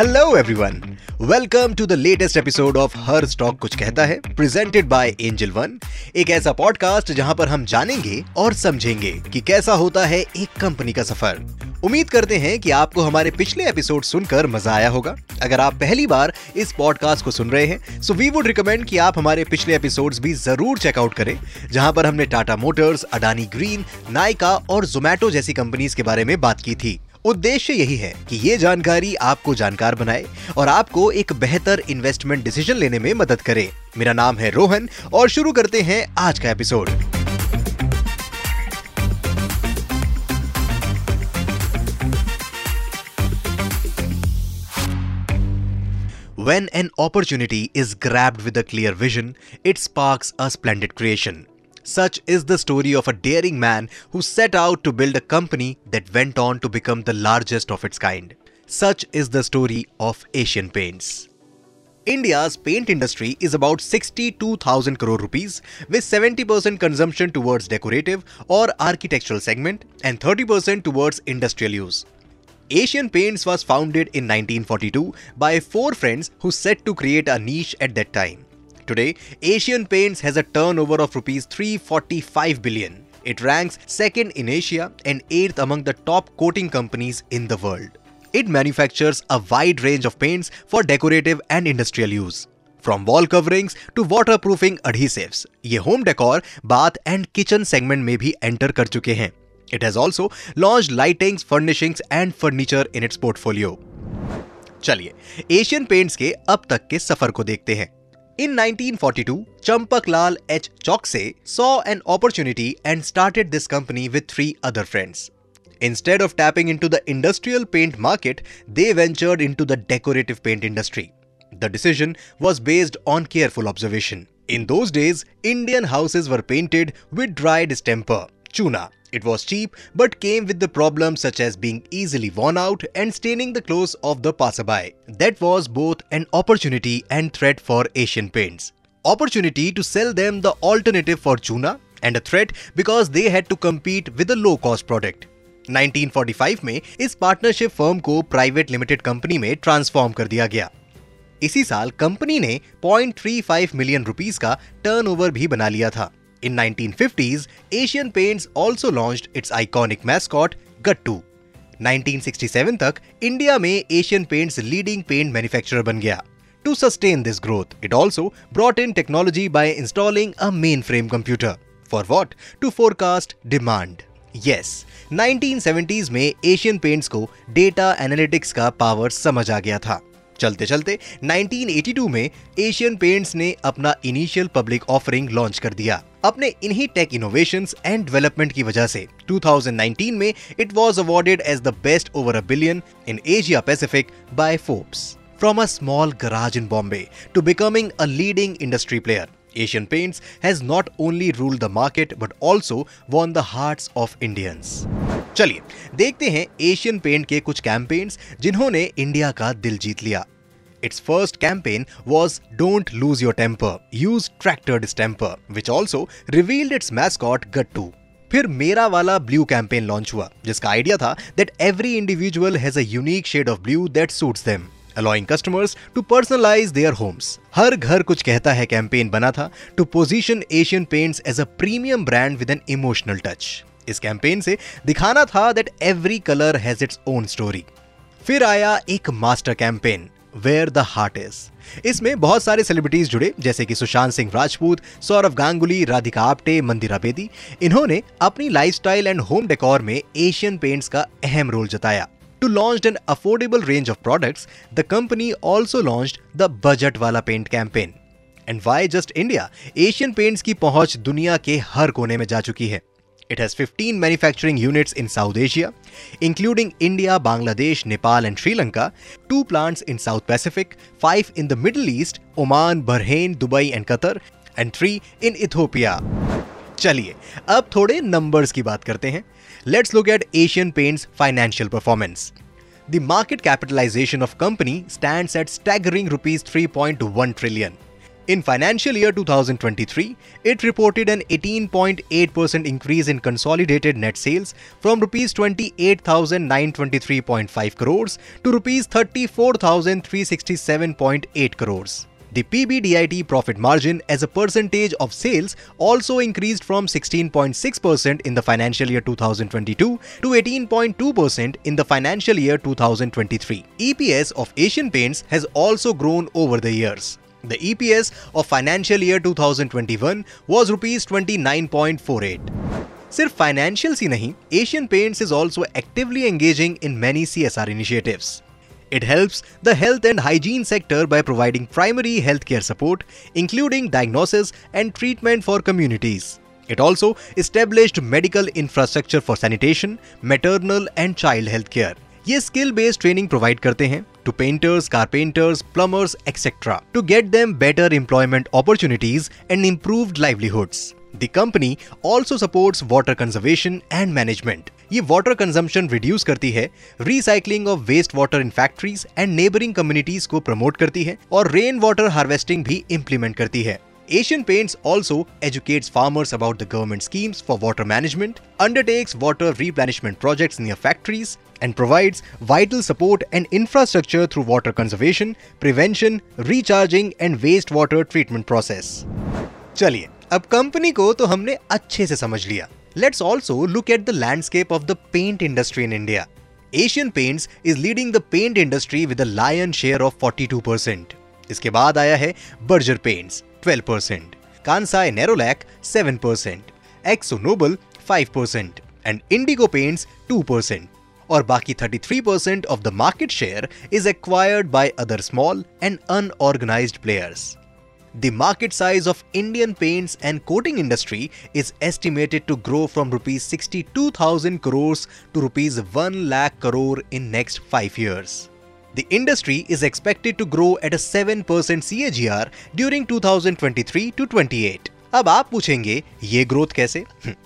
Hello everyone welcome to the latest episode of her stock कुछ कहता है presented by Angel One एक ऐसा पॉडकास्ट जहाँ पर हम जानेंगे और समझेंगे कि कैसा होता है एक कंपनी का सफ़र। उम्मीद करते हैं कि आपको हमारे पिछले एपिसोड सुनकर मज़ा आया होगा। अगर आप पहली बार इस पॉडकास्ट को सुन रहे हैं सो वी वुड रिकमेंड कि आप हमारे पिछले एपिसोड्स भी ज़रूर चेकआउट करें, जहाँ पर हमने टाटा मोटर्स अडानी ग्रीन नायका और जोमैटो जैसी कंपनीज़ के बारे में बात की थी। उद्देश्य यही है कि ये जानकारी आपको जानकार बनाए और आपको एक बेहतर इन्वेस्टमेंट डिसीज़न लेने में मदद करे मेरा नाम है रोहन और शुरू करते हैं आज का episode When an opportunity is grabbed with a clear vision, it sparks a splendid creation. Such is the story of a daring man who set out to build a company that went on to become the largest of its kind. Such is the story of Asian Paints. India's paint industry is about 62,000 crore rupees with 70% consumption towards decorative or architectural segment and 30% towards industrial use. Asian Paints was founded in 1942 by four friends who set to create a niche at that time. Today, Asian Paints has a turnover of rupees 345 billion. It ranks second in Asia and eighth among the top coating companies in the world. It manufactures a wide range of paints for decorative and industrial use. From wall coverings to waterproofing adhesives, ये home decor, bath and kitchen segment में भी enter कर चुके हैं. It has also launched lightings, furnishings and furniture in its portfolio. चलिए Asian Paints के अब तक के सफ़र को देखते हैं in 1942, Champak Lal H. Chokse saw an opportunity and started this company with three other friends. Instead of tapping into the industrial paint market, they ventured into the decorative paint industry. The decision was based on careful observation. In those days, Indian houses were painted with dry distemper, chuna, it was cheap but came with the problems such as being easily worn out and staining the clothes of the passerby. That was both an opportunity and threat for Asian Paints. Opportunity to sell them the alternative for Chuna and a threat because they had to compete with a low cost product. 1945 में इस partnership firm को private limited company में transform कर दिया गया इसी साल कंपनी ने 0.35 मिलियन रुपीस का टर्नओवर भी बना लिया था In 1950s, Asian Paints also launched its iconic mascot, Gattu. 1967 तक इंडिया में Asian Paints leading paint manufacturer बन गया। To sustain this growth it also brought in technology by installing a mainframe computer for what to forecast demand yes 1970s में Asian Paints को data analytics का power समझ आ गया था। चलते चलते 1982 में एशियन पेंट्स ने अपना इनिशियल पब्लिक ऑफरिंग लॉन्च कर दिया। अपने इन्हीं टेक इनोवेशन एंड डेवलपमेंट की वजह से 2019 में it was awarded as the best over a billion in Asia Pacific by Forbes from a small garage in Bombay to becoming a leading industry player Asian Paints has not only ruled the market but also won the hearts of Indians. चलिए देखते हैं Asian paint के कुछ campaigns जिन्होंने India का दिल जीत लिया Its first campaign was Don't Lose Your Temper, use Tractor Distemper, which also revealed its mascot Gattu. फिर मेरा वाला ब्लू कैंपेन लॉन्च हुआ जिसका आइडिया था that every individual has a unique shade of blue that suits them allowing customers to personalize their homes. हर घर कुछ कहता है कैंपेन बना था to position Asian Paints as a premium brand with an emotional touch इस campaign से दिखाना था that every colour has its own story फिर आया एक master campaign where the heart is इसमें बहुत सारे सेलिब्रिटीज जुड़े, जैसे कि सुशांत सिंह राजपूत, सौरभ गांगुली, राधिका आप्टे, मंदिरा बेदी। इन्होंने अपनी लाइफस्टाइल एंड होम डेकोर में एशियन पेंट्स का अहम रोल जताया। To launch an affordable range of products the company also launch the budget वाला paint campaign and why just India Asian Paints की पहुँच दुनिया के हर कोने में जा चुकी है It has 15 manufacturing units in South Asia, including India, Bangladesh, Nepal, and Sri Lanka, two plants in South Pacific, five in the Middle East, Oman, Bahrain, Dubai, and Qatar, and three in Ethiopia. चलिए अब थोड़े numbers की बात करते हैं। Let's look at Asian Paints financial performance the market capitalization of company stand at staggering rupees three point one trillion In financial year 2023, it reported an 18.8% increase in consolidated net sales from rupees 28,923.5 crores to rupees 34,367.8 crores. The PBDIT profit margin as a percentage of sales also increased from 16.6% in the financial year 2022 to 18.2% in the financial year 2023. EPS of Asian Paints has also grown over the years. The EPS of financial year 2021 was rupees 29.48. सिर्फ financials ही नहीं Asian Paints is also actively engaging in many CSR initiatives It helps the health and hygiene sector by providing primary healthcare support, including diagnosis and treatment for communities. It also established medical infrastructure for sanitation, maternal and child healthcare. ये skill based training provide करते हैं to painters carpenters plumbers etcetera to get them better employment opportunities and improved livelihoods the company also supports water conservation and management ये water consumption reduce करती है recycling of waste water in factories and neighbouring communities को promote करती है और rain water harvesting भी implement करती है। Asian Paints also educate farmers about the government schemes for water management undertakes water replenishment project in factories and provide vital support and infrastructure through water conservation prevention recharging and waste water treatment process चलिए अब company को तो हमने अच्छे से समझ लिया। Let's also look at the landscape of the paint industry in India Asian Paints is leading the paint industry with lion share of 42 percent इसके बाद आया है Berger Paints 12 percent Kansai Nerolac 7 percent Akzo Nobel 5 percent and Indigo Paints 2 percent और बाकी 33 percent of the market share is acquired by other small and unorganised players The market size of Indian paints and coating industry is estimated to grow from rupees 62,000 crores to rupees 1 lakh crore in next 5 years. The industry is expected to grow at a 7% CAGR during 2023 to 28. अब आप पूछेंगे ये growth कैसे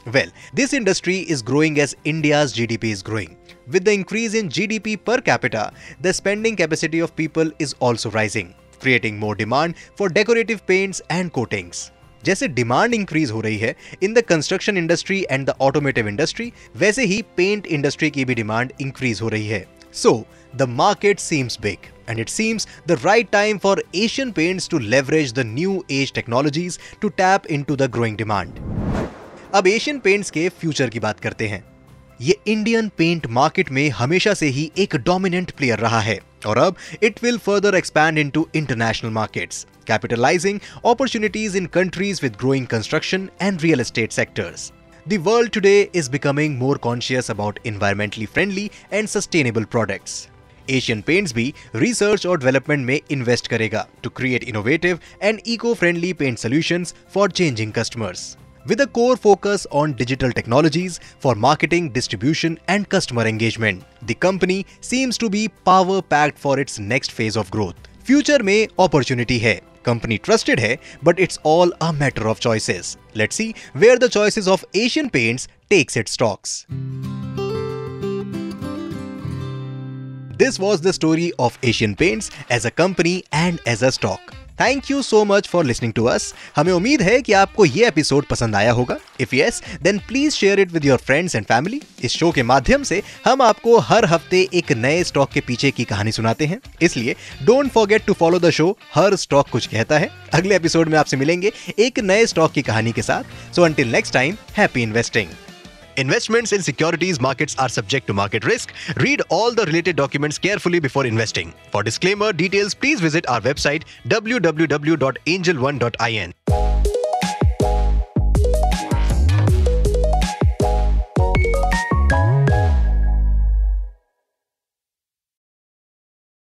well this industry is growing as India's GDP is growing with the increase in GDP per capita, the spending capacity of people is also rising. creating more demand for decorative paints and coatings. जैसे demand increase हो रही है in the construction industry and the automotive industry वैसे ही paint industry की भी demand increase हो रही है so the market seems big and it seems the right time for Asian Paints to leverage the new age technologies to tap into the growing demand. अब Asian Paints के future की बात करते हैं ये इंडियन पेंट मार्केट में हमेशा से ही एक डोमिनेंट प्लेयर रहा है और अब it will further expand into international markets capitalizing opportunities in countries with growing construction and real estate sectors. The world today is becoming more conscious about environmentally friendly and sustainable products. Asian Paints भी research और development में invest करेगा to create innovative and eco-friendly paint solutions for changing customers with a core focus on digital technologies for marketing, distribution, and customer engagement. The company seems to be power packed for its next phase of growth. Future में opportunity है company trusted hai, but it's all a matter of choices. Let's see where the choices of Asian Paints takes its stocks. This was the story of Asian Paints as a company and as a stock. Thank you so much for listening to us हमें उम्मीद है कि आपको ये episode पसंद आया होगा। If yes then please share it with your friends and family इस शो के माध्यम से हम आपको हर हफ़्ते एक नए स्टॉक के पीछे की कहानी सुनाते हैं। इसलिए don't forget to follow the show her stock कुछ कहता है। अगले एपिसोड में आपसे मिलेंगे एक नए स्टॉक की कहानी के साथ। So until next time happy investing Investments in securities markets are subject to market risk. Read all the related documents carefully before investing. For disclaimer details, please visit our website www.angel1.in.